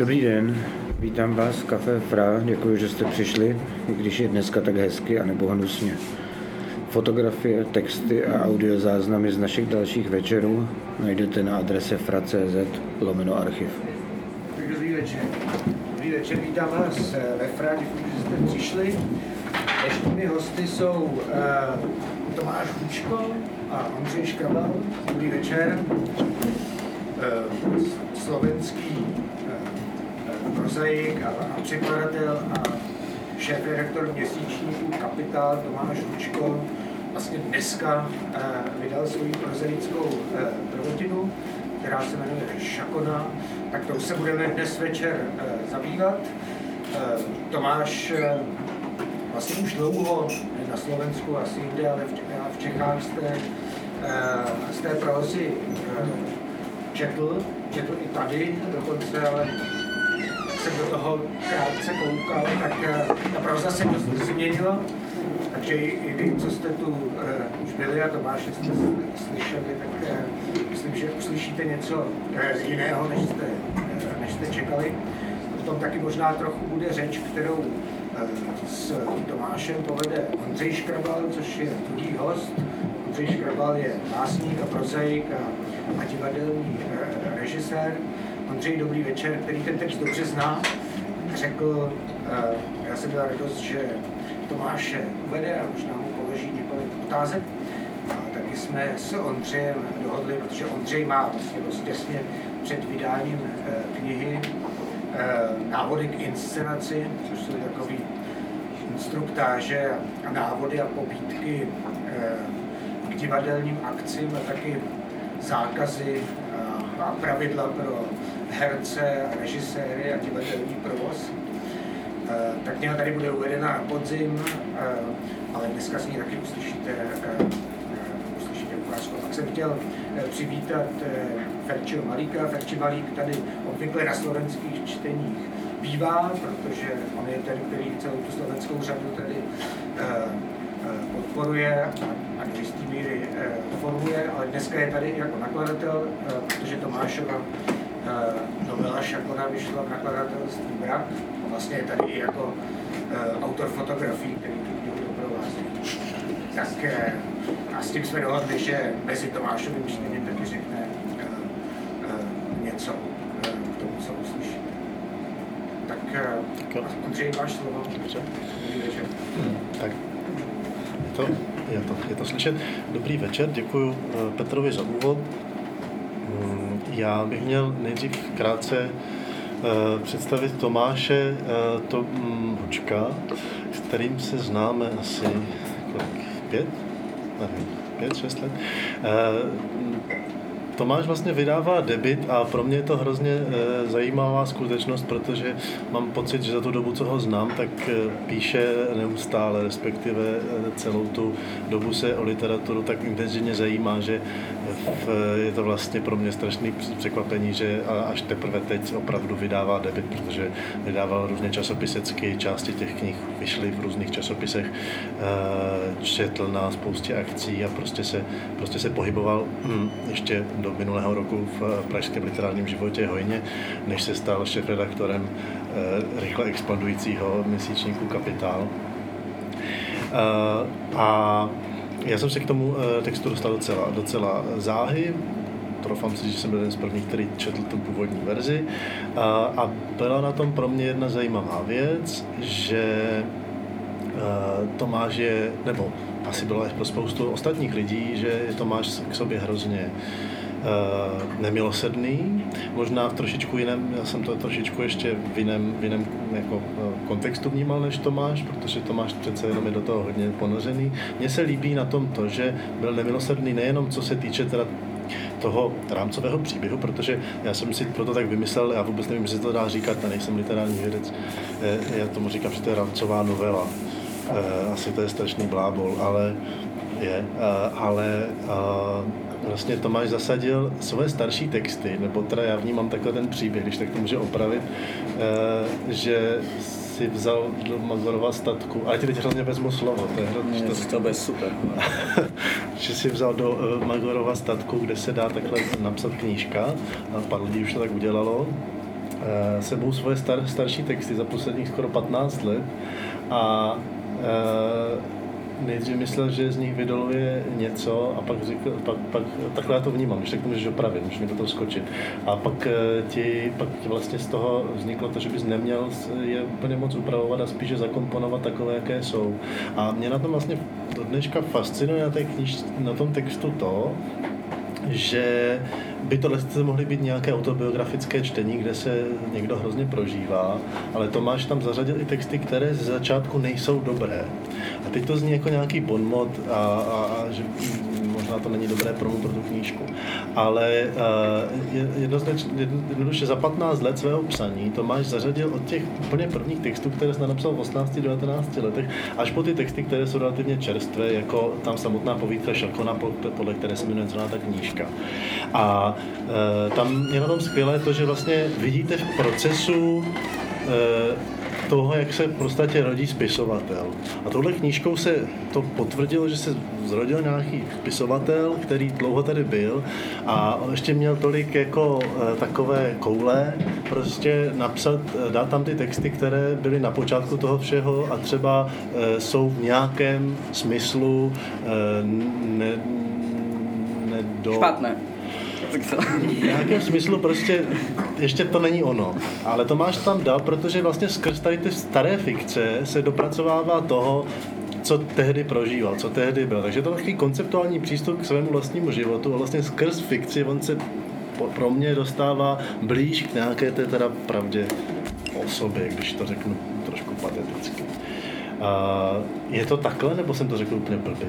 Dobrý den, vítám vás v Café Fra, děkuji, že jste přišli, i když je dneska tak hezky a nebo hnusně. Fotografie, texty a audiozáznamy z našich dalších večerů najdete na adrese fra.cz lomeno archiv. Dobrý večer. Dobrý večer, vítám vás eh, ve Fra, děkuji, že jste přišli. Dnešními hosty jsou uh, Tomáš Hučko a Ondřej Škrabal. Dobrý večer. Uh, slovenský prozaik a, překladatel a šéf-redaktor měsíčníku Kapitál Tomáš Hučko vlastně dneska uh, vydal svou prozaickou uh, prvotinu, která se jmenuje Šakona, tak to se budeme dnes večer uh, zabývat. Tomáš vlastně už dlouho na Slovensku, asi jinde, ale v, Čechách z té, prozy četl, četl i tady dokonce, ale jsem do toho krátce koukal, tak ta proza se dost změnila, takže i vy, co jste tu uh, už byli a Tomáše jste slyšeli, tak uh, myslím, že uslyšíte něco jiného, než jste, než jste čekali. O tom taky možná trochu bude řeč, kterou s Tomášem povede Ondřej Škrabal, což je druhý host. Ondřej Škrabal je básník a prozaik a, a divadelní režisér. Ondřej, dobrý večer, který ten text dobře zná, řekl, e, já jsem měl radost, že Tomáše uvede a možná mu položí několik otázek. A taky jsme s Ondřejem dohodli, protože Ondřej má vlastně dost těsně před vydáním e, knihy návody k inscenaci, což jsou takové instruktáže a návody a pobídky k divadelním akcím a taky zákazy a pravidla pro herce režiséry a divadelní provoz. Tak kniha tady bude uvedena na podzim, ale dneska s ní taky uslyšíte, uslyšíte ukázku. Pak jsem chtěl přivítat Ferčího Malíka. Ferči Malík tady obvykle na slovenských čteních bývá, protože on je ten, který celou tu slovenskou řadu tady podporuje a, do jisté míry formuje, ale dneska je tady jako nakladatel, protože Tomášova novela Šakona vyšla v nakladatelství Brak vlastně je tady i jako uh, autor fotografií, který tu knihu doprovází. Tak uh, a s tím jsme dohodli, že mezi Tomášovým čtením taky řekne něco k tomu, co uslyší. Tak, tak Ondřej, máš slovo. Dobře. Tak to, je, to, je to slyšet. Dobrý večer, děkuji Petrovi za úvod. Já bych měl nejdřív krátce představit Tomáše to, Hočka, s kterým se známe asi kolik, pět? Nevím, pět, šest let. Tomáš vlastně vydává debit a pro mě je to hrozně zajímavá skutečnost, protože mám pocit, že za tu dobu, co ho znám, tak píše neustále, respektive celou tu dobu se o literaturu tak intenzivně zajímá, že je to vlastně pro mě strašný překvapení, že až teprve teď opravdu vydává debit, protože vydával různě časopisecky, části těch knih vyšly v různých časopisech, četl na spoustě akcí a prostě se, prostě se pohyboval hm, ještě do minulého roku v pražském literárním životě hojně, než se stal šéf-redaktorem eh, rychle expandujícího měsíčníku Kapitál. Eh, a já jsem se k tomu eh, textu dostal docela, docela záhy, trofám si, že jsem byl jeden z prvních, který četl tu původní verzi. A, byla na tom pro mě jedna zajímavá věc, že Tomáš je, nebo asi bylo i pro spoustu ostatních lidí, že Tomáš k sobě hrozně nemilosrdný, možná v trošičku jiném, já jsem to trošičku ještě v jiném, v jiném jako, uh, kontextu vnímal než Tomáš, protože Tomáš přece jenom je do toho hodně ponořený. Mně se líbí na tom to, že byl nemilosrdný nejenom co se týče teda toho rámcového příběhu, protože já jsem si proto tak vymyslel, já vůbec nevím, jestli to dá říkat, já nejsem literární vědec, eh, já tomu říkám, že to je rámcová novela. Asi to je strašný blábol, ale je, ale vlastně Tomáš zasadil svoje starší texty, nebo teda já vnímám takhle ten příběh, když tak to může opravit, eh, že si vzal do Magorova statku, ale ti teď hrozně vezmu slovo, to je hrozně... To, to bude super. že si vzal do uh, Magorova statku, kde se dá takhle napsat knížka, a pár lidí už to tak udělalo, eh, sebou svoje star, starší texty za posledních skoro 15 let. A eh, nejdřív myslel, že z nich vydoluje něco a pak řekl, pak, pak takhle já to vnímám, když tak to můžeš opravit, můžeš mi do toho skočit. A pak eh, ti, pak ti vlastně z toho vzniklo to, že bys neměl je úplně moc upravovat a spíše zakomponovat takové, jaké jsou. A mě na tom vlastně do dneška fascinuje na, té kniž, na tom textu to, že by to lehce mohly být nějaké autobiografické čtení, kde se někdo hrozně prožívá, ale Tomáš tam zařadil i texty, které ze začátku nejsou dobré. A teď to zní jako nějaký bonmot a, a, a že možná to není dobré promo pro tu knížku. Ale uh, jednoznačně, jednoduše za 15 let svého psaní Tomáš zařadil od těch úplně prvních textů, které jsem napsal v 18-19 letech, až po ty texty, které jsou relativně čerstvé, jako tam samotná povídka Šakona, podle které se jmenuje celá ta knížka. A uh, tam je na tom skvělé to, že vlastně vidíte v procesu uh, toho, jak se v podstatě rodí spisovatel. A touhle knížkou se to potvrdilo, že se zrodil nějaký spisovatel, který dlouho tady byl a ještě měl tolik jako e, takové koule, prostě napsat, e, dát tam ty texty, které byly na počátku toho všeho a třeba e, jsou v nějakém smyslu ne, ne do... Špatné v nějakém smyslu prostě ještě to není ono. Ale Tomáš tam dal, protože vlastně skrz tady ty staré fikce se dopracovává toho, co tehdy prožíval, co tehdy byl. Takže to je takový konceptuální přístup k svému vlastnímu životu a vlastně skrz fikci on se pro mě dostává blíž k nějaké té teda pravdě o sobě, když to řeknu trošku pateticky. A je to takhle, nebo jsem to řekl úplně blbě?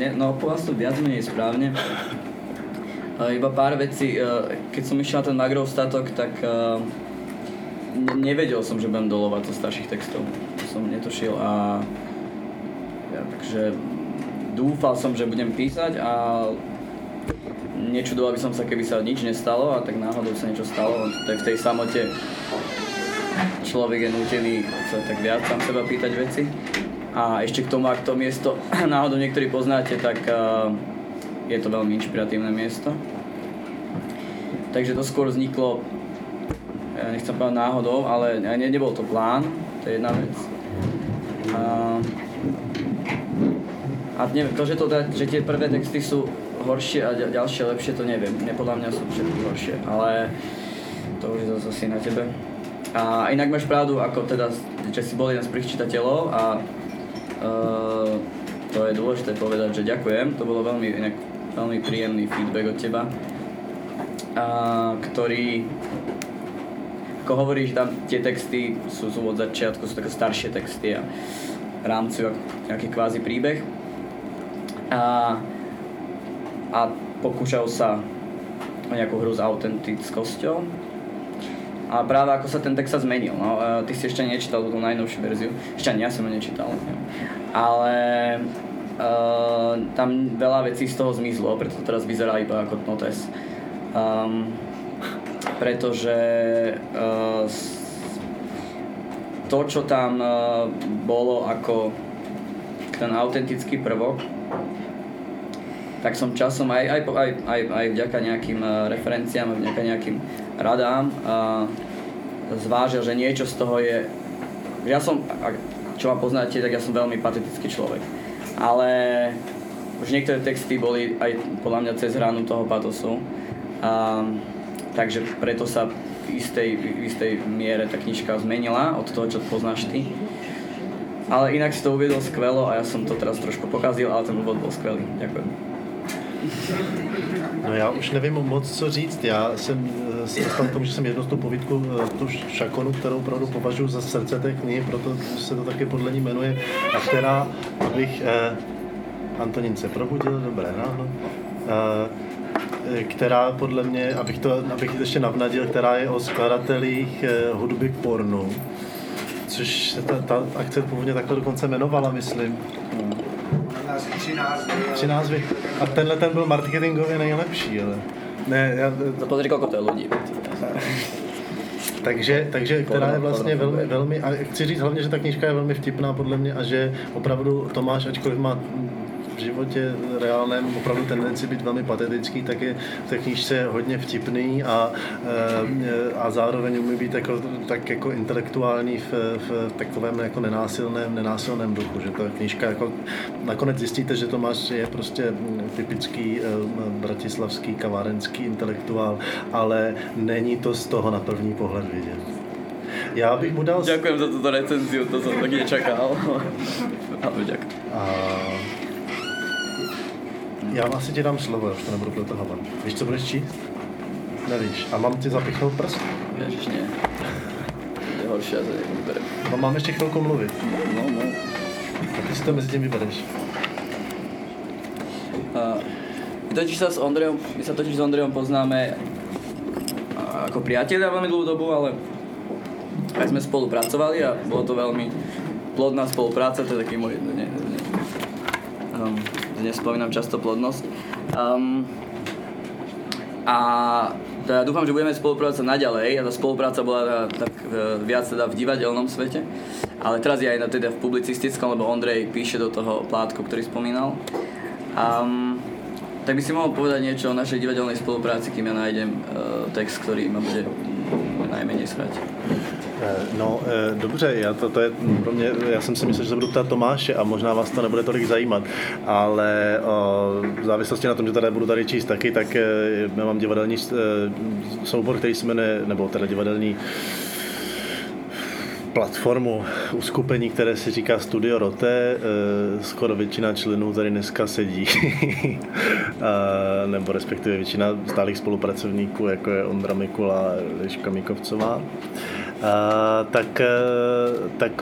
Ne, no povedal som viac menej správne. Uh, iba pár vecí, uh, keď som išiel na ten Magrov statok, tak uh, nevedel som, že budem dolovať zo starších textov. To som netušil a ja, takže dúfal som, že budem písať a nečudoval by som sa, keby sa nič nestalo a tak náhodou sa niečo stalo. Tak v tej samote človek je nutený sa tak viac sám seba pýtať veci. A ešte k tomu, ak to miesto náhodou niektorí poznáte, tak uh, je to veľmi inšpiratívne miesto. Takže to skôr vzniklo, ja nechcem povedať náhodou, ale ne, nebol to plán, to je jedna vec. Uh, a neviem, to, že, to, že tie prvé texty sú horšie a ďalšie lepšie, to neviem. Mne podľa mňa sú všetky horšie, ale to už je zase na tebe. A inak máš pravdu, ako teda, že si bol jeden z prvých čitateľov a Uh, to je dôležité povedať, že ďakujem. To bolo veľmi, inak, veľmi príjemný feedback od teba, uh, ktorý ako hovoríš, tam tie texty sú, sú od začiatku, sú také staršie texty a rámcujú nejaký kvázi príbeh. A, a pokúšajú sa o nejakú hru s autentickosťou. A práve ako sa ten text sa zmenil. No, ty si ešte nečítal tú najnovšiu verziu. Ešte ani ja som ho nečítal. Ne? ale uh, tam veľa vecí z toho zmizlo, preto to teraz vyzerá iba ako notes. Um, pretože uh, to, čo tam uh, bolo ako ten autentický prvok, tak som časom aj, aj, aj, aj, aj vďaka nejakým uh, referenciám, vďaka nejakým radám uh, zvážil, že niečo z toho je... Ja som, čo ma poznáte, tak ja som veľmi patetický človek. Ale už niektoré texty boli aj podľa mňa cez hranu toho patosu. A, takže preto sa v istej, v istej miere tá knižka zmenila od toho, čo poznáš ty. Ale inak si to uviedol skvelo a ja som to teraz trošku pokazil, ale ten úvod bol skvelý. Ďakujem. No já už nevím moc, co říct. Já jsem eh, se dostal k tomu, že jsem jednu tu povídku, eh, tu šakonu, kterou opravdu považuji za srdce té knihy, proto se to také podle ní jmenuje, a která, abych eh, Antonín se probudil, dobré ráno, eh, která podle mě, abych to abych ještě navnadil, která je o skladatelích eh, hudby k pornu, což se ta, ta akce původně takhle dokonce jmenovala, myslím. Tři názvy. A tenhle ten byl marketingově nejlepší, ale... Ne, já... To pozri, koľko to je ľudí. takže, takže která je vlastně velmi, velmi, a chci říct hlavně, že ta knížka je velmi vtipná podle mě a že opravdu Tomáš, ačkoliv má v životě reálném opravdu tendenci být velmi patetický, tak je v té knížce hodně vtipný a, eh, a zároveň umí být jako, tak jako intelektuální v, v takovém jako nenásilném, nenásilném duchu, že ta knížka jako nakonec zjistíte, že Tomáš je prostě typický eh, bratislavský kavárenský intelektuál, ale není to z toho na první pohled vidět. Já bych mu dal... Ďakujem za túto recenziu, to som tak nečakal. Ale ďakujem. A... Já asi ti dám slovo, já už to nebudu protahovat. Víš, co budeš číst? Nevíš. A mám ti zapichnout prst? Ježiš, nie. Je horšie, ja to nevyberem. No, mám ještě chvilku mluvit. No, no. A ty si to mezi tím vybereš. My totiž sa s Ondrejom, my sa totiž s Ondrejom poznáme ako priatelia veľmi dlhú dobu, ale aj sme spolupracovali a bolo to veľmi plodná spolupráca, to je taký môj, ne, ne, dnes spomínam často plodnosť. Um, a teda dúfam, že budeme spolupracovať naďalej a tá spolupráca bola teda, tak e, viac teda v divadelnom svete, ale teraz je aj na, teda v publicistickom, lebo Ondrej píše do toho plátku, ktorý spomínal. Um, tak by si mohol povedať niečo o našej divadelnej spolupráci, kým ja nájdem uh, text, ktorý ma bude najmenej srať. No, eh, dobře, já to, to je pro mě, já jsem si myslel, že se budu ptát Tomáše a možná vás to nebude tolik zajímat, ale v závislosti na tom, že tady budu tady číst taky, tak eh, já mám divadelní eh, soubor, který se jmenuje, nebo teda divadelní platformu uskupení, které se říká Studio Rote. Skoro většina členů tady dneska sedí, nebo respektive většina stálých spolupracovníků, jako je Ondra Mikula Liška Mikovcová. Tak, uh, tak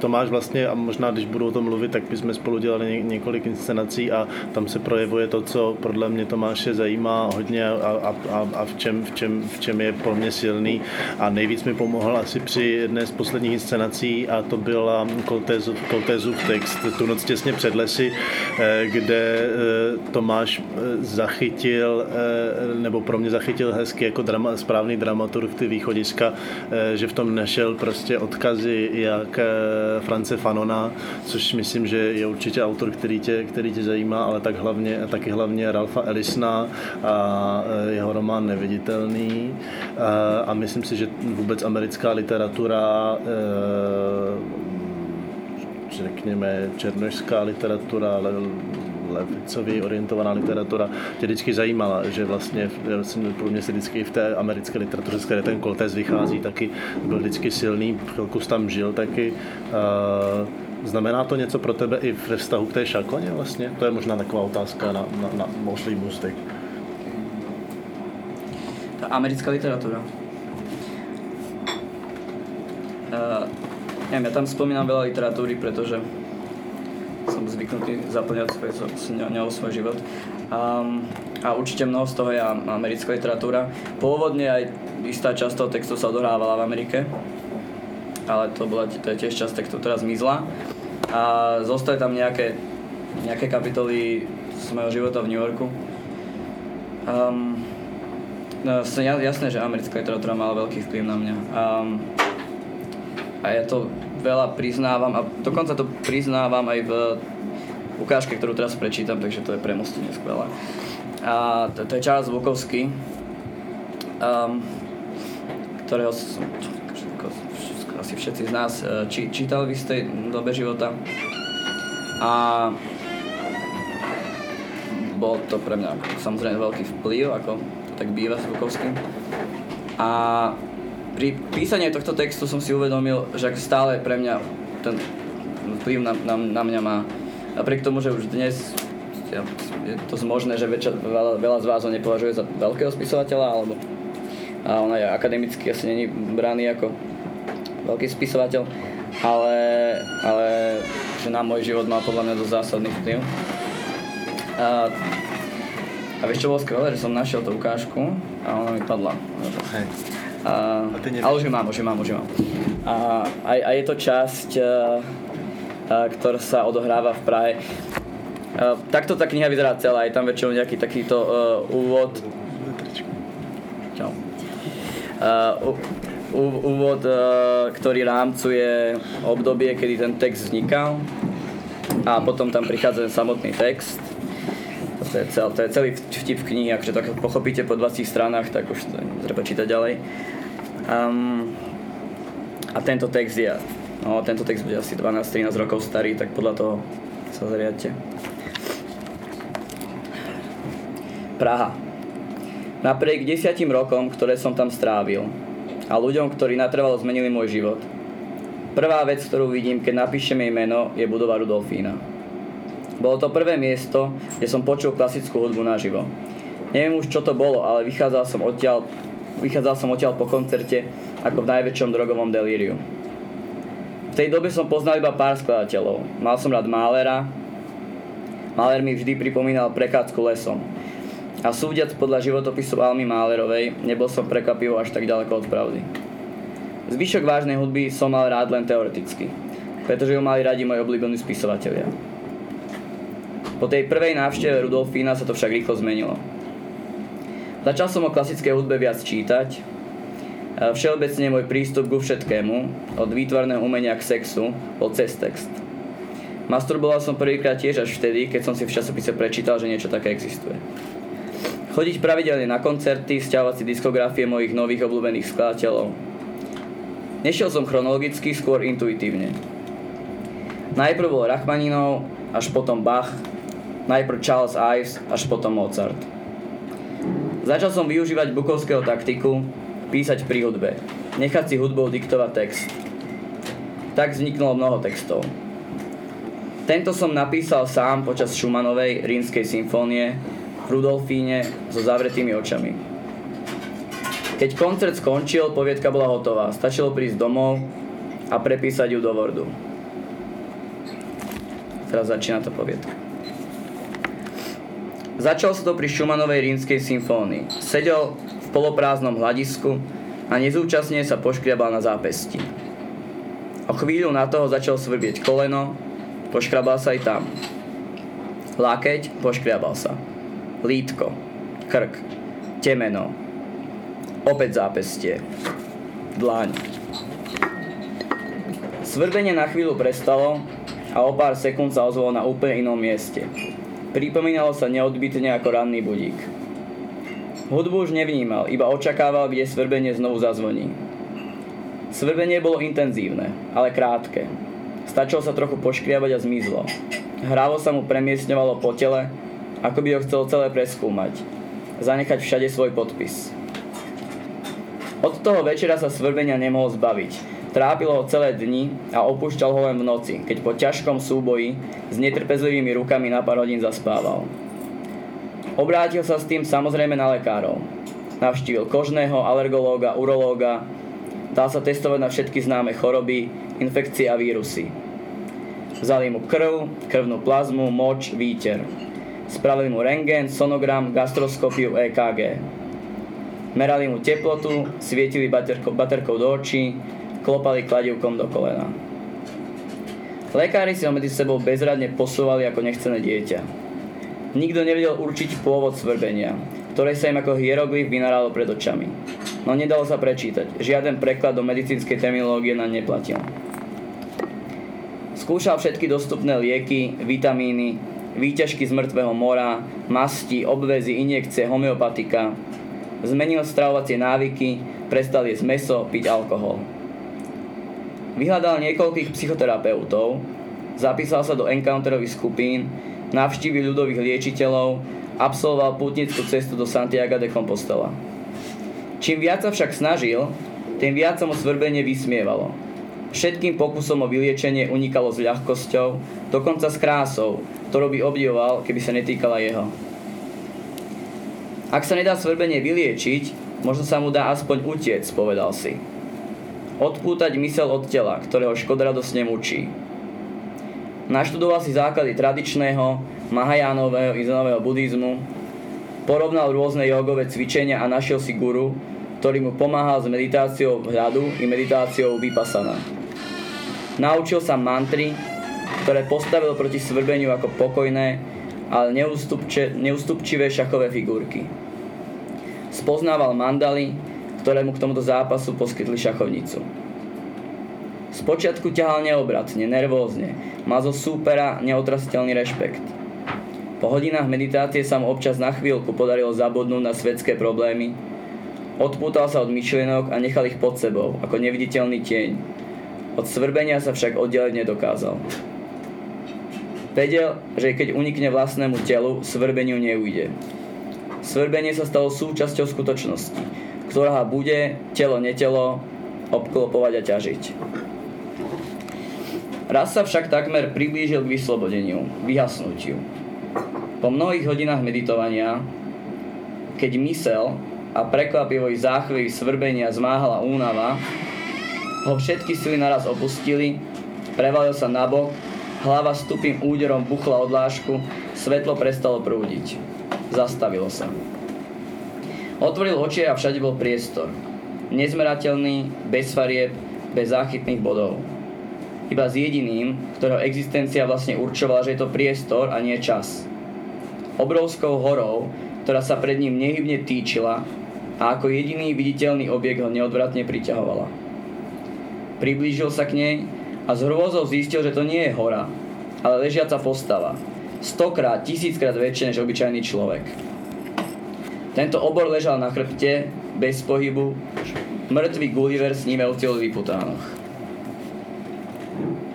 Tomáš vlastně, a možná když budu o tom mluvit, tak bychom spolu dělali ně, několik inscenací a tam se projevuje to, co podle mě Tomáše zajímá hodně a, a, a v, čem, v, čem, v čem je pro mě silný. A nejvíc mi pomohl asi při jedné z posledních inscenací a to byla Koltézův, text Tu noc těsně před lesy, eh, kde Tomáš zachytil, nebo pro mě zachytil hezky jako drama, správný dramaturg ty východiska Eh, že v tom našel prostě odkazy jak eh, France Fanona, což myslím, že je určitě autor, který tě, který tě zajímá, ale tak hlavně, taky hlavně Ralfa Ellisna a eh, jeho román Neviditelný. A myslím si, že vůbec americká literatura řekněme černožská literatura, ale levicově orientovaná literatura tě vždycky zajímala, že vlastně pro mě se vždycky v té americké literatuře, z které ten Koltes vychází, taky byl vždycky silný, chvilku tam žil taky. Znamená to něco pro tebe i ve vztahu k té šakoně vlastně? To je možná taková otázka na, na, na mošlý můstek. Ta americká literatura. Uh, neviem, ja tam spomínam veľa literatúry, pretože som zvyknutý zaplňať svoj, ňou svoj život. Um, a určite mnoho z toho je americká literatúra. Pôvodne aj istá časť toho textu sa odohrávala v Amerike, ale to, bola, to je tiež časť textu, ktorá zmizla. A zostali tam nejaké, nejaké kapitoly z mojho života v New Yorku. Um, no, jasné, že americká literatúra mala veľký vplyv na mňa. Um, a ja to veľa priznávam a dokonca to priznávam aj v ukážke, ktorú teraz prečítam, takže to je premostenie skvelé. A to, to je Charles Vukovský, um, ktorého asi všetci z nás e, či, čítali v istej dobe života. A bol to pre mňa samozrejme veľký vplyv, ako to tak býva s Vukovským. A pri písaní tohto textu som si uvedomil, že stále pre mňa ten vplyv na, na, na mňa má. Napriek tomu, že už dnes ja, je to možné, že väčša, veľa, veľa z vás ho nepovažuje za veľkého spisovateľa, alebo a on aj akademicky asi není braný ako veľký spisovateľ, ale, ale že na môj život má podľa mňa dosť zásadný vplyv. A, a vieš čo bolo skvelé, že som našiel tú ukážku a ona mi padla. Hej. A, a ale ju mám, ju mám, ju mám. A, a, a je to časť, a, a, ktorá sa odohráva v Prahe. A, takto tá kniha vyzerá celá, je tam väčšinou nejaký takýto uh, úvod. Čau. Uh, úvod, uh, ktorý rámcuje obdobie, kedy ten text vznikal. a potom tam prichádza ten samotný text. To je, cel, to je celý vtip v knihe, akže to pochopíte po 20 stranách, tak už to treba čítať ďalej. Um, a tento text je, no tento text bude asi 12-13 rokov starý, tak podľa toho sa zariadte. Praha. Napriek desiatim rokom, ktoré som tam strávil a ľuďom, ktorí natrvalo zmenili môj život, prvá vec, ktorú vidím, keď napíšem jej meno, je budova Rudolfína. Bolo to prvé miesto, kde som počul klasickú hudbu naživo. Neviem už, čo to bolo, ale vychádzal som odtiaľ, vychádzal som odtiaľ po koncerte ako v najväčšom drogovom delíriu. V tej dobe som poznal iba pár skladateľov. Mal som rád Málera. Máler mi vždy pripomínal prechádzku lesom. A súdiac podľa životopisu Almy Málerovej, nebol som prekvapivo až tak ďaleko od pravdy. Zvyšok vážnej hudby som mal rád len teoreticky, pretože ju mali radi moji obľúbení spisovatelia. Po tej prvej návšteve Rudolfína sa to však rýchlo zmenilo. Začal som o klasickej hudbe viac čítať, všeobecne môj prístup ku všetkému, od výtvarného umenia k sexu, bol cez text. Masturboval som prvýkrát tiež až vtedy, keď som si v časopise prečítal, že niečo také existuje. Chodiť pravidelne na koncerty, stiahovať si diskografie mojich nových obľúbených skladateľov. Nešiel som chronologicky, skôr intuitívne. Najprv bol Rachmaninov, až potom Bach, najprv Charles Ives, až potom Mozart. Začal som využívať bukovského taktiku, písať pri hudbe, nechať si hudbou diktovať text. Tak vzniklo mnoho textov. Tento som napísal sám počas Schumannovej Rínskej symfónie v Rudolfíne so zavretými očami. Keď koncert skončil, poviedka bola hotová. Stačilo prísť domov a prepísať ju do Wordu. Teraz začína tá poviedka. Začal sa to pri Schumannovej rímskej symfónii. Sedel v poloprázdnom hľadisku a nezúčastne sa poškriabal na zápesti. O chvíľu na toho začal svrbieť koleno, poškrabal sa aj tam. Lákeť, poškriabal sa. Lítko, krk, temeno, opäť zápestie, dlaň. Svrbenie na chvíľu prestalo a o pár sekúnd sa ozvalo na úplne inom mieste. Pripomínalo sa neodbitne ako ranný budík. Hudbu už nevnímal, iba očakával, kde svrbenie znovu zazvoní. Svrbenie bolo intenzívne, ale krátke. Stačilo sa trochu poškriavať a zmizlo. Hrávo sa mu premiesňovalo po tele, ako by ho chcel celé preskúmať. Zanechať všade svoj podpis. Od toho večera sa svrbenia nemohol zbaviť. Trápilo ho celé dni a opúšťal ho len v noci, keď po ťažkom súboji s netrpezlivými rukami na pár hodín zaspával. Obrátil sa s tým samozrejme na lekárov. Navštívil kožného, alergológa, urológa, dal sa testovať na všetky známe choroby, infekcie a vírusy. Vzali mu krv, krvnú plazmu, moč, výter. Spravili mu rengen, sonogram, gastroskopiu, EKG. Merali mu teplotu, svietili baterkou, baterkou do očí, klopali kladivkom do kolena. Lekári si ho medzi sebou bezradne posúvali ako nechcené dieťa. Nikto nevedel určiť pôvod svrbenia, ktoré sa im ako hieroglyf vynaralo pred očami. No nedalo sa prečítať, žiaden preklad do medicínskej terminológie na neplatil. Skúšal všetky dostupné lieky, vitamíny, výťažky z mŕtvého mora, masti, obvezy, injekcie, homeopatika. Zmenil stravovacie návyky, prestal jesť meso, piť alkohol. Vyhľadal niekoľkých psychoterapeutov, zapísal sa do encounterových skupín, navštívil ľudových liečiteľov, absolvoval putnickú cestu do Santiago de Compostela. Čím viac sa však snažil, tým viac sa mu svrbenie vysmievalo. Všetkým pokusom o vyliečenie unikalo s ľahkosťou, dokonca s krásou, ktorú by obdivoval, keby sa netýkala jeho. Ak sa nedá svrbenie vyliečiť, možno sa mu dá aspoň utiec, povedal si odpútať mysel od tela, ktorého škodoradosne mučí. Naštudoval si základy tradičného, Mahajánového i buddhizmu, porovnal rôzne jogové cvičenia a našiel si guru, ktorý mu pomáhal s meditáciou hľadu i meditáciou vypasana. Naučil sa mantry, ktoré postavil proti svrbeniu ako pokojné, ale neústupčivé šachové figurky. Spoznával mandaly, ktoré mu k tomuto zápasu poskytli šachovnicu. Spočiatku ťahal neobratne, nervózne. Mal zo súpera neotrasiteľný rešpekt. Po hodinách meditácie sa mu občas na chvíľku podarilo zabudnúť na svetské problémy. Odpútal sa od myšlienok a nechal ich pod sebou, ako neviditeľný tieň. Od svrbenia sa však oddeliť nedokázal. Vedel, že keď unikne vlastnému telu, svrbeniu neujde. Svrbenie sa stalo súčasťou skutočnosti, ktorá bude, telo netelo, obklopovať a ťažiť. Raz sa však takmer priblížil k vyslobodeniu, vyhasnutiu. Po mnohých hodinách meditovania, keď mysel a prekvapivo ich záchvy svrbenia zmáhala únava, ho všetky sily naraz opustili, prevalil sa nabok, hlava s tupým úderom buchla od lášku, svetlo prestalo prúdiť. Zastavilo sa. Otvoril oči a všade bol priestor. Nezmerateľný, bez farieb, bez záchytných bodov iba s jediným, ktorého existencia vlastne určovala, že je to priestor a nie čas. Obrovskou horou, ktorá sa pred ním nehybne týčila a ako jediný viditeľný objekt ho neodvratne priťahovala. Priblížil sa k nej a z hrôzou zistil, že to nie je hora, ale ležiaca postava. Stokrát, tisíckrát väčšie než obyčajný človek. Tento obor ležal na chrbte, bez pohybu, mŕtvý Gulliver snívajúci o vyputánoch.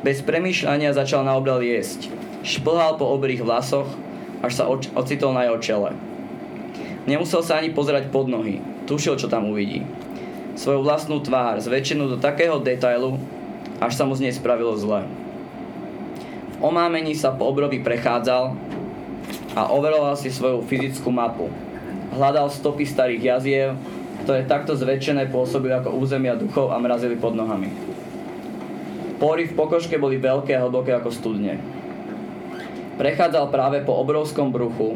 Bez premýšľania začal na obral jesť. Šplhal po obrých vlasoch, až sa oč- ocitol na jeho čele. Nemusel sa ani pozerať pod nohy. Tušil, čo tam uvidí. Svoju vlastnú tvár, zväčšenú do takého detailu, až sa mu z nej spravilo zle. V omámení sa po obrovi prechádzal a overoval si svoju fyzickú mapu. Hľadal stopy starých jaziev, ktoré takto zväčšené pôsobili ako územia duchov a mrazili pod nohami. Pory v pokožke boli veľké a hlboké ako studne. Prechádzal práve po obrovskom bruchu,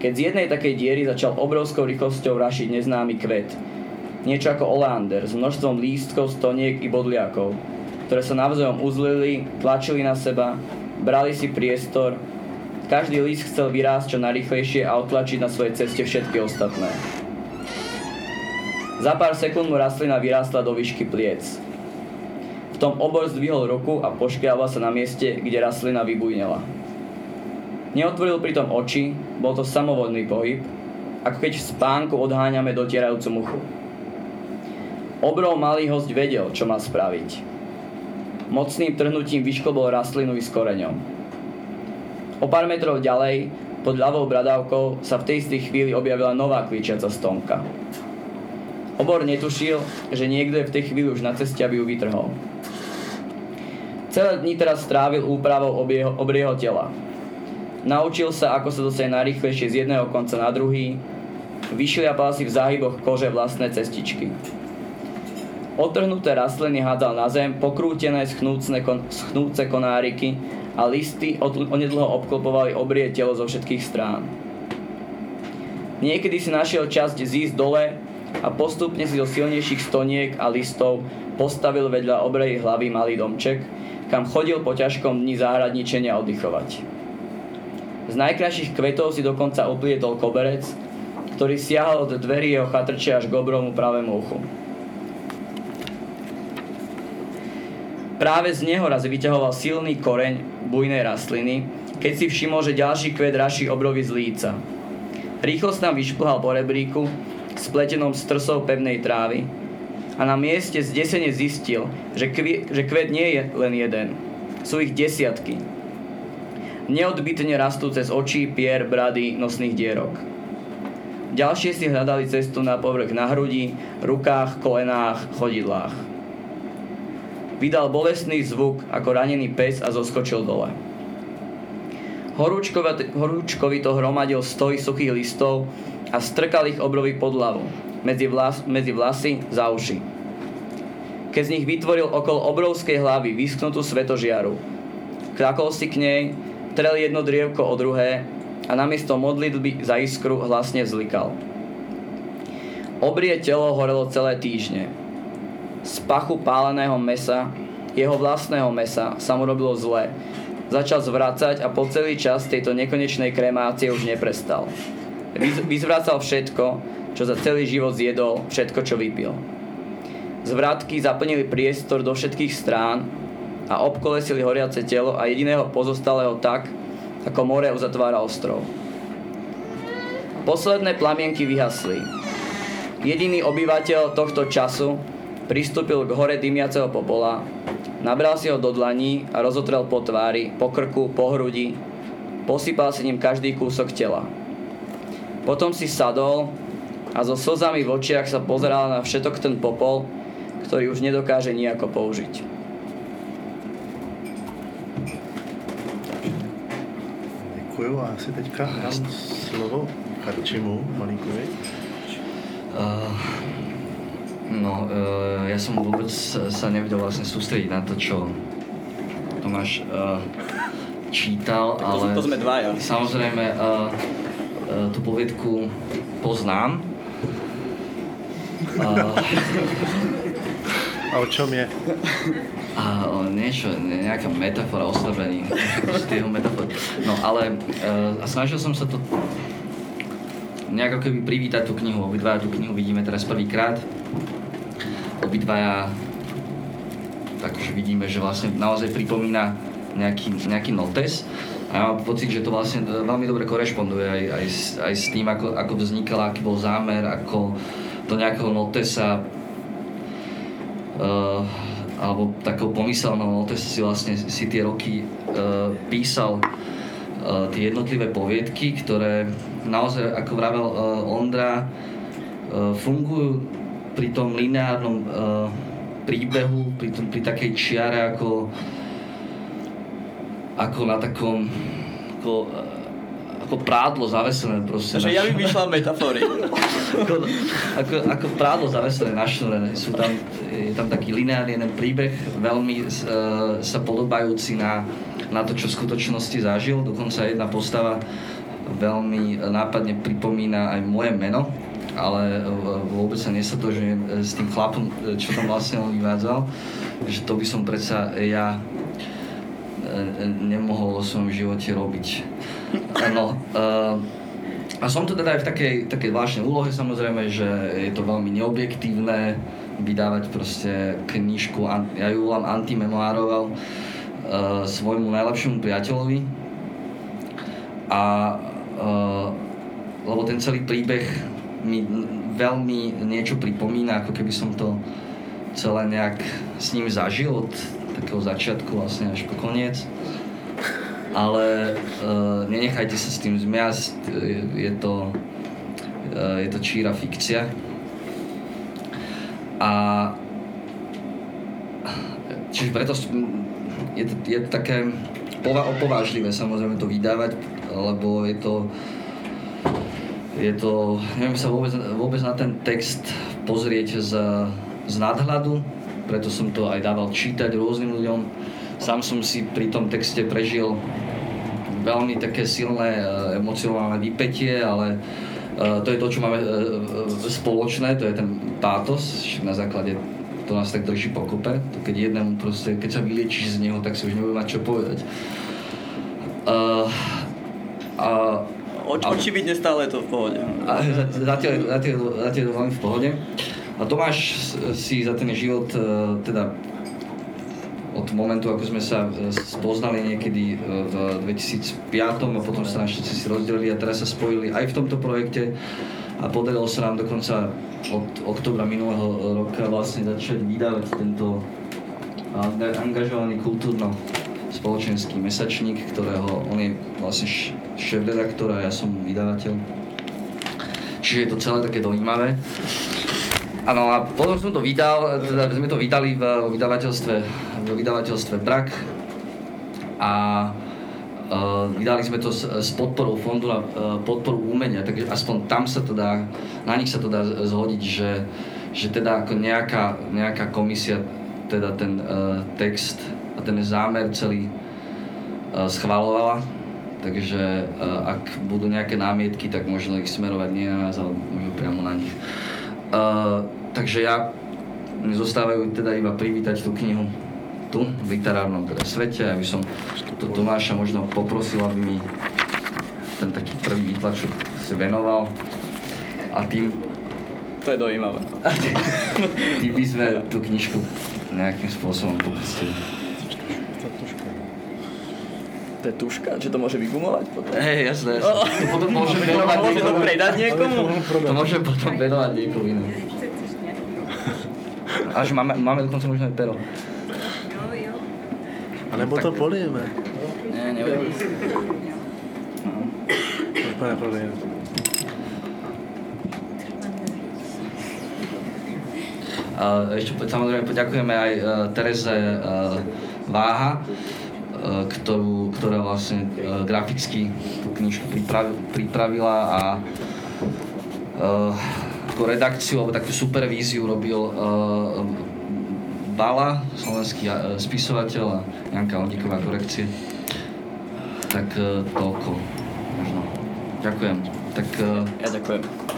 keď z jednej takej diery začal obrovskou rýchlosťou rašiť neznámy kvet. Niečo ako oleander s množstvom lístkov, stoniek i bodliakov, ktoré sa navzájom uzlili, tlačili na seba, brali si priestor, každý líst chcel vyrásť čo najrychlejšie a otlačiť na svojej ceste všetky ostatné. Za pár sekúnd mu rastlina vyrástla do výšky pliec. V tom obor zdvihol ruku a poškriabal sa na mieste, kde rastlina vybujnela. Neotvoril pritom oči, bol to samovodný pohyb, ako keď v spánku odháňame dotierajúcu muchu. Obrov malý host vedel, čo má spraviť. Mocným trhnutím vyšklobol rastlinu i s koreňom. O pár metrov ďalej, pod ľavou bradávkou, sa v tej istej chvíli objavila nová kvičiaca stonka. Obor netušil, že niekto je v tej chvíli už na ceste, aby ju vytrhol. Celé dni teraz strávil úpravou obieho, obrieho tela. Naučil sa, ako sa dostane najrychlejšie z jedného konca na druhý, vyšliapal si v záhyboch kože vlastné cestičky. Otrhnuté rastliny hádzal na zem, pokrútené schnúcne, kon, schnúce konáriky a listy onedlho obklopovali obrie telo zo všetkých strán. Niekedy si našiel časť zísť dole a postupne si zo silnejších stoniek a listov postavil vedľa obrej hlavy malý domček, kam chodil po ťažkom dni záhradničenia oddychovať. Z najkrajších kvetov si dokonca oplietol koberec, ktorý siahal od dverí jeho chatrče až k obromu pravému uchu. Práve z neho raz vyťahoval silný koreň bujnej rastliny, keď si všimol, že ďalší kvet raší obrovy z líca. Rýchlo sa vyšplhal po rebríku, spletenom s trsou pevnej trávy a na mieste zdesene zistil, že, kvie, že kvet nie je len jeden. Sú ich desiatky. Neodbitne rastú cez očí, pier, brady, nosných dierok. Ďalšie si hľadali cestu na povrch na hrudi, rukách, kolenách, chodidlách. Vydal bolestný zvuk ako ranený pes a zoskočil dole. Horúčkovi to hromadil stoj suchých listov a strkal ich obrovy pod hlavu medzi, vlas, medzi vlasy za uši. Keď z nich vytvoril okolo obrovskej hlavy vysknutú svetožiaru. Krakol si k nej, trel jedno drievko o druhé a namiesto modlitby za iskru hlasne vzlikal. Obrie telo horelo celé týždne. Z pachu páleného mesa, jeho vlastného mesa, sa mu robilo zle. Začal zvracať a po celý čas tejto nekonečnej kremácie už neprestal. Vyzvracal všetko, čo za celý život zjedol, všetko, čo vypil. Zvratky zaplnili priestor do všetkých strán a obkolesili horiace telo a jediného pozostalého tak, ako more uzatvára ostrov. Posledné plamienky vyhasli. Jediný obyvateľ tohto času pristúpil k hore dymiaceho popola, nabral si ho do dlaní a rozotrel po tvári, po krku, po hrudi, posypal si ním každý kúsok tela. Potom si sadol a so slzami v očiach sa pozeral na všetok ten popol, ktorý už nedokáže nejako použiť. Děkuju a asi teďka dám slovo Karčimu Malíkovi. Uh, no, uh, ja som vôbec sa nevedel vlastne sústrediť na to, čo Tomáš uh, čítal, ale to sme dvaja. samozrejme uh, uh, tú poviedku poznám. Uh, A o čom je? a o niečo, nejaká metafora jeho metafor. No ale uh, a snažil som sa to nejak ako keby privítať tú knihu. Obidvaja tú knihu vidíme teraz prvýkrát. Obidvaja takže vidíme, že vlastne naozaj pripomína nejaký, nejaký notes. A ja mám pocit, že to vlastne veľmi dobre korešponduje aj, aj, aj s tým, ako, ako vznikala, aký bol zámer, ako do nejakého notesa uh, alebo takého pomyselného notesa si vlastne si tie roky uh, písal uh, tie jednotlivé poviedky, ktoré naozaj, ako vravel uh, Ondra, uh, fungujú pri tom lineárnom uh, príbehu, pri, tom, pri takej čiare ako, ako na takom ako, ako prádlo zavesené proste. Že na- ja vymýšľam metafory. ako, ako, ako prádlo zavesené našlené. Sú tam, je tam taký lineárny jeden príbeh, veľmi uh, sa podobajúci na, na to, čo v skutočnosti zažil. Dokonca jedna postava veľmi nápadne pripomína aj moje meno, ale uh, vôbec sa nestotožňujem s tým chlapom, eh, čo tam vlastne on vyvádzal. Že to by som predsa ja nemohol vo svojom živote robiť. No, a som tu teda aj v takej, takej zvláštnej úlohe samozrejme, že je to veľmi neobjektívne vydávať proste knižku, ja ju volám antimemoároval, svojmu najlepšiemu priateľovi. A lebo ten celý príbeh mi veľmi niečo pripomína, ako keby som to celé nejak s ním zažil od takého začiatku vlastne až po koniec ale uh, nenechajte sa s tým zmiasť, je, je to, uh, je to číra fikcia. A čiže preto je to, je to také pova- opovážlivé samozrejme to vydávať, lebo je to je to, neviem sa vôbec, vôbec na ten text pozrieť z, z nadhľadu, preto som to aj dával čítať rôznym ľuďom. Sám som si pri tom texte prežil veľmi také silné e, emocionálne vypetie, ale e, to je to, čo máme e, spoločné, to je ten pátos, na základe to nás tak drží pokope. To keď jednému proste, keď sa vyliečíš z neho, tak si už nebude mať čo povedať. Uh, a Oč, očividne stále je to v pohode. a za- zatiaľ, zatiaľ, zatiaľ je to veľmi v pohode. A Tomáš si za ten život, e, teda od momentu, ako sme sa e, spoznali niekedy e, v 2005 a potom sa našťastie si rozdelili a teraz sa spojili aj v tomto projekte a podarilo sa nám dokonca od oktobra minulého roka vlastne začať vydávať tento anga- angažovaný kultúrno spoločenský mesačník, ktorého on je vlastne šéf-redaktor a ja som vydavateľ. Čiže je to celé také dojímavé. Áno a potom som to vydal, teda sme to vydali v vydavateľstve, v vydavateľstve Brak a uh, vydali sme to s, s podporou fondu na uh, podporu umenia, takže aspoň tam sa to dá, na nich sa to dá zhodiť, že, že teda ako nejaká, nejaká komisia teda ten uh, text a ten zámer celý uh, schvalovala. Takže uh, ak budú nejaké námietky, tak možno ich smerovať nie na nás, ale možno priamo na nich. Uh, takže ja mne zostávajú teda iba privítať tú knihu tu, v literárnom teda svete, aby som to Tomáša možno poprosil, aby mi ten taký prvý výtlačok si venoval. A tým To je dojímavé. Ty by sme tú knižku nejakým spôsobom popustili. To je tuška, že to môže vygumovať potom? Hej, jasné, jasné. To potom môžem venovať Môže to predať niekomu? To môžem potom venovať niekomu inému. Až máme, máme dokonca možno aj pero. A nebo to polijeme. Nie, neviem. Úplně polijeme. A ešte samozrejme poďakujeme aj uh, Tereze uh, Váha, ktorú, ktorá vlastne uh, graficky tú knižku pripravi, pripravila a uh, tú redakciu alebo takú supervíziu robil uh, Bala, slovenský spisovateľ a Janka Ondíková korekcie. Tak toľko možno. Ďakujem. Tak Ja ďakujem.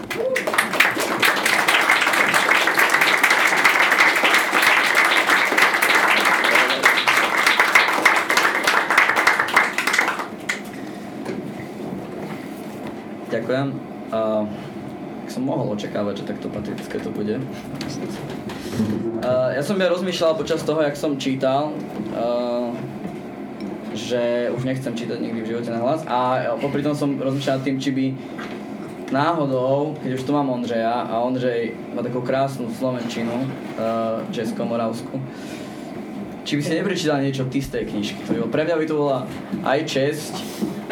Ďakujem. Uh, som mohol očakávať, že takto patetické to bude. Uh, ja som ja rozmýšľal počas toho, jak som čítal, uh, že už nechcem čítať nikdy v živote na hlas a popri tom som rozmýšľal tým, či by náhodou, keď už tu mám Ondřeja a Ondřej má takú krásnu slovenčinu, uh, česko-moravsku, či by si neprečítal niečo ty z tej knižky. To by bolo, pre mňa by to bola aj česť,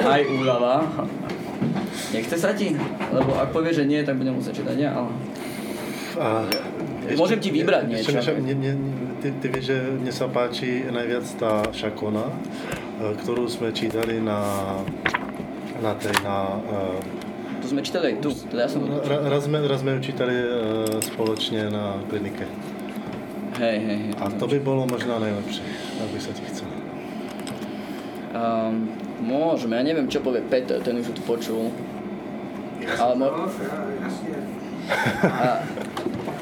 aj úľava. Nechce sa ti? Lebo ak povieš, že nie, tak budem musieť čítať ja, ale... A Môžem ti vybrať niečo. Ešte, mne, mne, ty, ty vieš, že mne sa páči najviac tá Šakona, eh, ktorú sme čítali na, na tej, na... To sme čítali aj tu, teda ja som... ra- Raz sme, raz sme ju čítali eh, spoločne na klinike. Hej, hej, hej. A to by bolo možno najlepšie, ak by sa ti chcel. Um, môžeme, ja neviem, čo povie Peter, ten už to počul. Ale mo- No, a,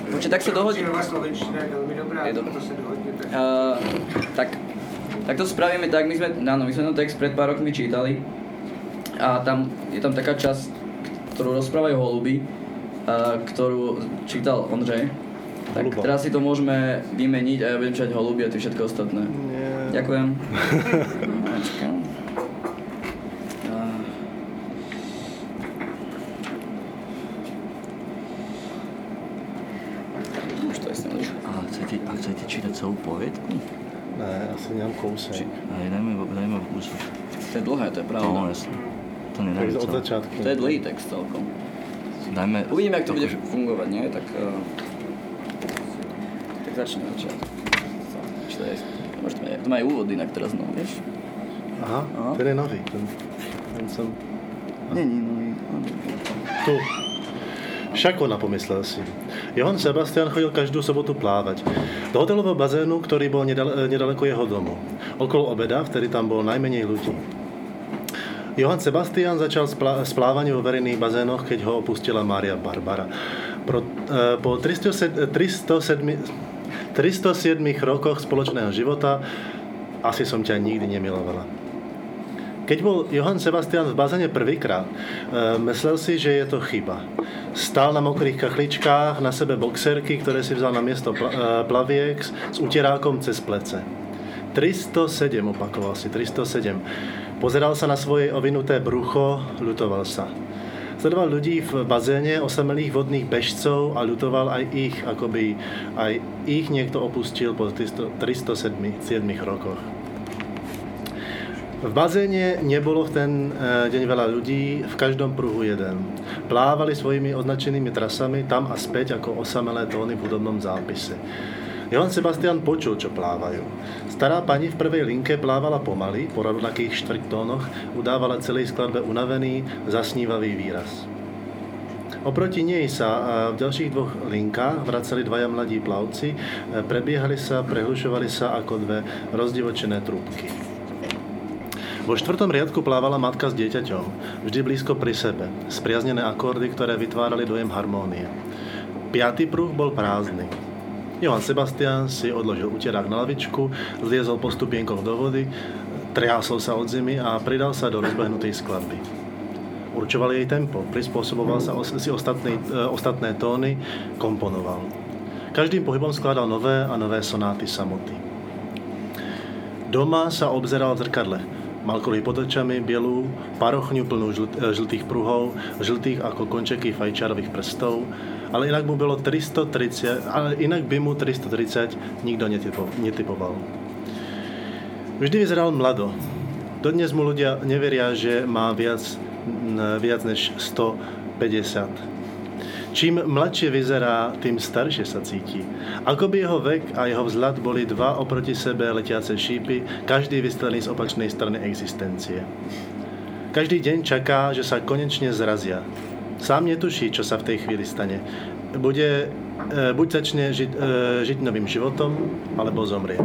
Počkej, tak sa dohodí. Slovenština je dohodnete. Uh, tak, tak to spravíme tak, my sme, áno, my sme ten text pred pár rokmi čítali a tam je tam taká časť, ktorú rozprávajú holuby, uh, ktorú čítal Ondřej. Tak Holuba. teraz si to môžeme vymeniť a ja budem čítať holuby a ty všetko ostatné. Nie. Ďakujem. Počkam. A- Už to je sem a chcete, a chcete čítať celú poviedku? Ne, asi nemám kousek. Aj, dajme, dajme kúsok. To je dlhé, to je pravda. No, jasne. To Takže od začiatku. To je dlhý text celkom. Dajme... Uvidíme, jak to bude fungovať, nie? Tak, uh, tak začneme začiat. Či to je, možno to má, to má aj úvod inak teraz, no, vieš? Aha, Aha. ten je nový. Ten, ten som... Není, no, Tu. Šakona, pomyslel si. Johann Sebastian chodil každú sobotu plávať. Do hotelového bazénu, ktorý bol nedale, nedaleko jeho domu. Okolo obeda, vtedy tam bolo najmenej ľudí. Johann Sebastian začal splávanie vo verejných bazénoch, keď ho opustila Mária Barbara. Pro, e, po 307, 307, 307 rokoch spoločného života asi som ťa nikdy nemilovala. Keď bol Johann Sebastian v bazéne prvýkrát, e, myslel si, že je to chyba. Stál na mokrých kachličkách, na sebe boxerky, ktoré si vzal na miesto pla- e, plaviek s utierákom cez plece. 307, opakoval si, 307. Pozeral sa na svoje ovinuté brucho, ľutoval sa. Sledoval ľudí v bazéne, osamelých vodných bežcov a ľutoval aj ich, ako by aj ich niekto opustil po 300 307 7 rokoch. V bazéne nebolo v ten e, deň veľa ľudí, v každom pruhu jeden. Plávali svojimi označenými trasami tam a späť ako osamelé tóny v hudobnom zápise. Johann Sebastian počul, čo plávajú. Stará pani v prvej linke plávala pomaly, po rovnakých štvrťtónoch, udávala celej skladbe unavený, zasnívavý výraz. Oproti nej sa e, v ďalších dvoch linkách vracali dvaja mladí plavci, e, prebiehali sa, prehlušovali sa ako dve rozdivočené trúbky. Vo štvrtom riadku plávala matka s dieťaťom, vždy blízko pri sebe, spriaznené akordy, ktoré vytvárali dojem harmónie. Piatý pruh bol prázdny. Johann Sebastian si odložil uterák na lavičku, zliezol po stupienkoch do vody, triasol sa od zimy a pridal sa do rozbehnutej skladby. určoval jej tempo, prispôsoboval sa si ostatné, ostatné tóny, komponoval. Každým pohybom skladal nové a nové sonáty samoty. Doma sa obzeral v zrkadle. Mal kruhy pod očami, bielú parochňu plnú žltých pruhov, žltých ako končeky fajčarových prstov, ale inak mu bylo 330, ale inak by mu 330 nikto netypoval. Vždy vyzeral mlado. Dodnes mu ľudia neveria, že má viac, viac než 150 Čím mladšie vyzerá, tým staršie sa cíti. Ako by jeho vek a jeho vzhľad boli dva oproti sebe letiace šípy, každý vystrelený z opačnej strany existencie. Každý deň čaká, že sa konečne zrazia. Sám netuší, čo sa v tej chvíli stane. Bude, e, buď začne žiť, e, žiť novým životom, alebo zomrie.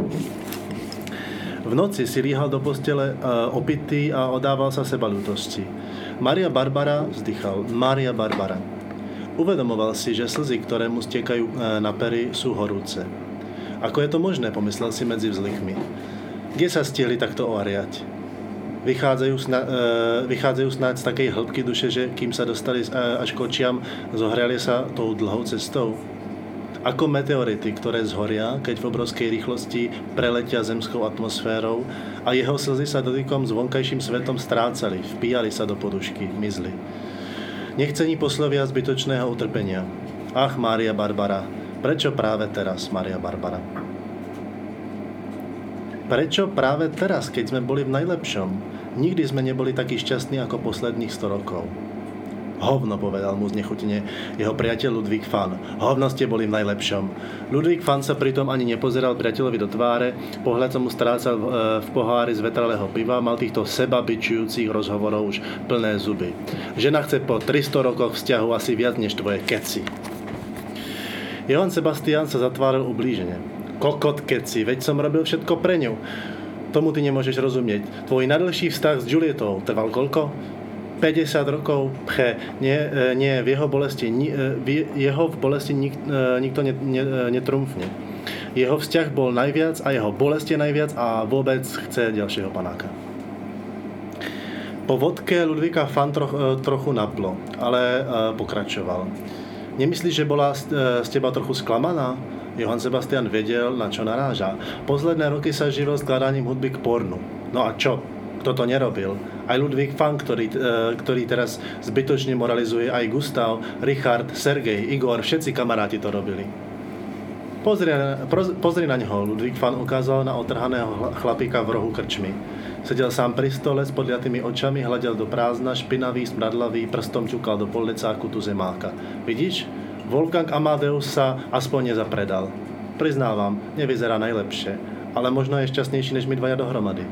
V noci si líhal do postele e, opitý a odával sa seba ľútosti. Maria Barbara vzdychal. Maria Barbara. Uvedomoval si, že slzy, ktoré mu stiekajú e, na pery, sú horúce. Ako je to možné, pomyslel si medzi vzlikmi. Kde sa stihli takto oariať? Vychádzajú, sna- e, vychádzajú snáď z takej hĺbky duše, že kým sa dostali e, až k očiam, zohriali sa tou dlhou cestou. Ako meteority, ktoré zhoria, keď v obrovskej rýchlosti preletia zemskou atmosférou a jeho slzy sa dotykom s vonkajším svetom strácali, vpíjali sa do podušky, mizli. Nechcení poslovia zbytočného utrpenia. Ach, Mária Barbara, prečo práve teraz, Mária Barbara? Prečo práve teraz, keď sme boli v najlepšom? Nikdy sme neboli takí šťastní ako posledných 100 rokov. Hovno, povedal mu znechutne jeho priateľ Ludvík Fan. Hovno ste boli v najlepšom. Ludvík Fan sa pritom ani nepozeral priateľovi do tváre, pohľad sa mu strácal v, e, v pohári z vetralého piva, mal týchto seba bičujúcich rozhovorov už plné zuby. Žena chce po 300 rokoch vzťahu asi viac než tvoje keci. Johan Sebastian sa zatváril ublížene. Kokot keci, veď som robil všetko pre ňu. Tomu ty nemôžeš rozumieť. Tvoj najdlhší vztah s Julietou trval koľko? 50 rokov pche, nie, e, nie v jeho bolesti, e, jeho v bolesti nik, e, nikto netrumfne. Jeho vzťah bol najviac a jeho bolest je najviac a vôbec chce ďalšieho panáka. Po vodke Ludvíka fan troch, trochu naplo, ale pokračoval. Nemyslíš, že bola z teba trochu sklamaná? Johan Sebastian vedel, na čo naráža. Posledné roky sa živil skladaním hudby k pornu. No a čo? Kto to nerobil? aj Ludvík Fan, ktorý, e, ktorý teraz zbytočne moralizuje, aj Gustav, Richard, Sergej, Igor, všetci kamaráti to robili. Pozri, pozri na neho, Ludvík Fan ukázal na otrhaného chlapíka v rohu krčmy. Sedel sám pri stole s podliatými očami, hľadel do prázdna, špinavý, smradlavý, prstom ťukal do poldecáku tu zemáka. Vidíš? Wolfgang Amadeus sa aspoň nezapredal. Priznávam, nevyzerá najlepšie, ale možno je šťastnejší než my dvaja dohromady.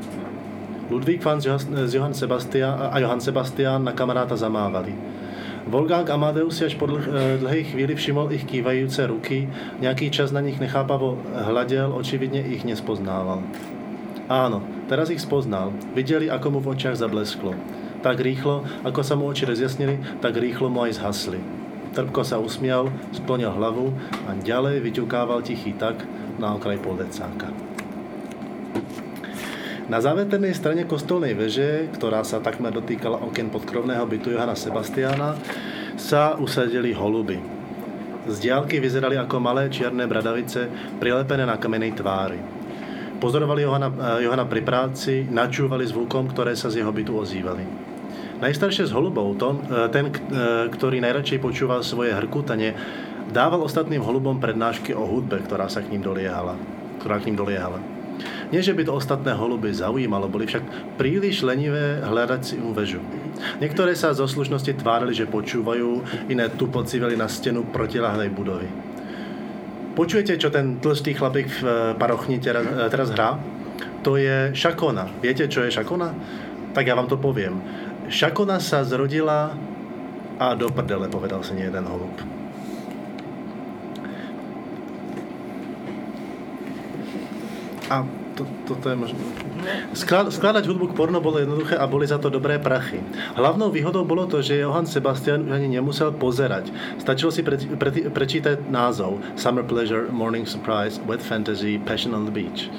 Ludvík van z Johann Sebastian a Johann Sebastian na kamaráta zamávali. Wolfgang Amadeus si až po eh, dlhej chvíli všimol ich kývajúce ruky, nejaký čas na nich nechápavo hľadel, očividne ich nespoznával. Áno, teraz ich spoznal. Videli, ako mu v očiach zablesklo. Tak rýchlo, ako sa mu oči rozjasnili, tak rýchlo mu aj zhasli. Trpko sa usmial, splnil hlavu a ďalej vyťukával tichý tak na okraj poldecáka. Na záveternej strane kostolnej veže, ktorá sa takmer dotýkala okien podkrovného bytu Johana Sebastiana, sa usadili holuby. Z diálky vyzerali ako malé čierne bradavice prilepené na kamenej tvári. Pozorovali Johana, eh, Johana pri práci, načúvali zvukom, ktoré sa z jeho bytu ozývali. Najstaršie z holubov, tom, eh, ten, eh, ktorý najradšej počúval svoje hrkutanie, dával ostatným holubom prednášky o hudbe, ktorá sa k ním doliehala. Ktorá k ním doliehala. Nie, že by to ostatné holuby zaujímalo, boli však príliš lenivé hľadať si väžu. Niektoré sa zo slušnosti tvárili, že počúvajú, iné tu pociveli na stenu protilahlej budovy. Počujete, čo ten tlstý chlapík v eh, parochni teraz, eh, teraz hrá? To je šakona. Viete, čo je šakona? Tak ja vám to poviem. Šakona sa zrodila a do prdele, povedal si nie jeden holub. A to, toto je možné. skladať hudbu k porno bolo jednoduché a boli za to dobré prachy. Hlavnou výhodou bolo to, že Johann Sebastian už ani nemusel pozerať. Stačilo si pre, pre, prečítať názov Summer Pleasure, Morning Surprise, Wet Fantasy, Passion on the Beach.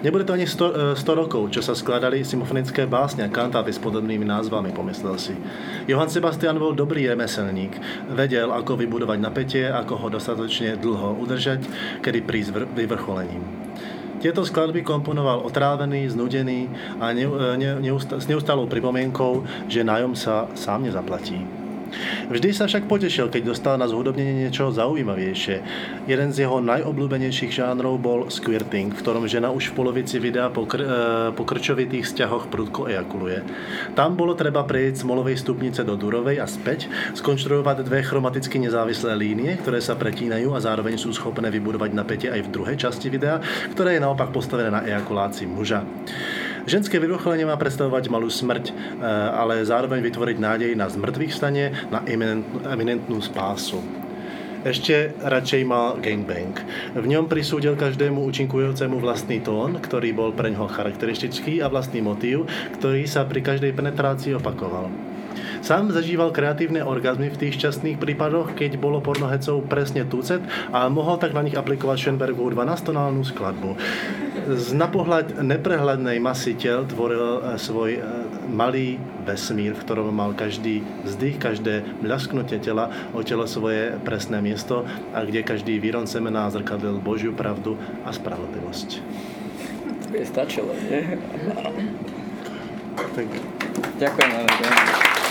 Nebude to ani 100, 100 rokov, čo sa skladali symfonické básne a kantáty s podobnými názvami, pomyslel si. Johann Sebastian bol dobrý remeselník. Vedel, ako vybudovať napätie, ako ho dostatočne dlho udržať, kedy prísť vyvrcholením. Tieto skladby komponoval otrávený, znudený a ne, ne, neustá, s neustálou pripomienkou, že nájom sa sám nezaplatí. Vždy sa však potešil, keď dostal na zhudobnenie niečo zaujímavejšie. Jeden z jeho najobľúbenejších žánrov bol squirting, v ktorom žena už v polovici videa po, kr- e, po krčovitých vzťahoch prudko ejakuluje. Tam bolo treba prejsť z molovej stupnice do durovej a späť, skonštruovať dve chromaticky nezávislé línie, ktoré sa pretínajú a zároveň sú schopné vybudovať napätie aj v druhej časti videa, ktoré je naopak postavené na ejakulácii muža. Ženské vyvrcholenie má predstavovať malú smrť, e, ale zároveň vytvoriť nádej na zmrtvých stane, na eminentnú spásu. Ešte radšej mal gangbang. V ňom prisúdil každému účinkujúcemu vlastný tón, ktorý bol pre ňoho charakteristický a vlastný motív, ktorý sa pri každej penetrácii opakoval. Sám zažíval kreatívne orgazmy v tých šťastných prípadoch, keď bolo pornohecov presne tucet a mohol tak na nich aplikovať Schoenbergovú 12-tonálnu skladbu. Z napohľad neprehľadnej masy tel tvoril eh, svoj eh, malý vesmír, v ktorom mal každý vzdych, každé mľasknutie tela o telo svoje presné miesto a kde každý výron semená zrkadlil Božiu pravdu a spravodlivosť. To by stačilo, nie? Tak. Ďakujem.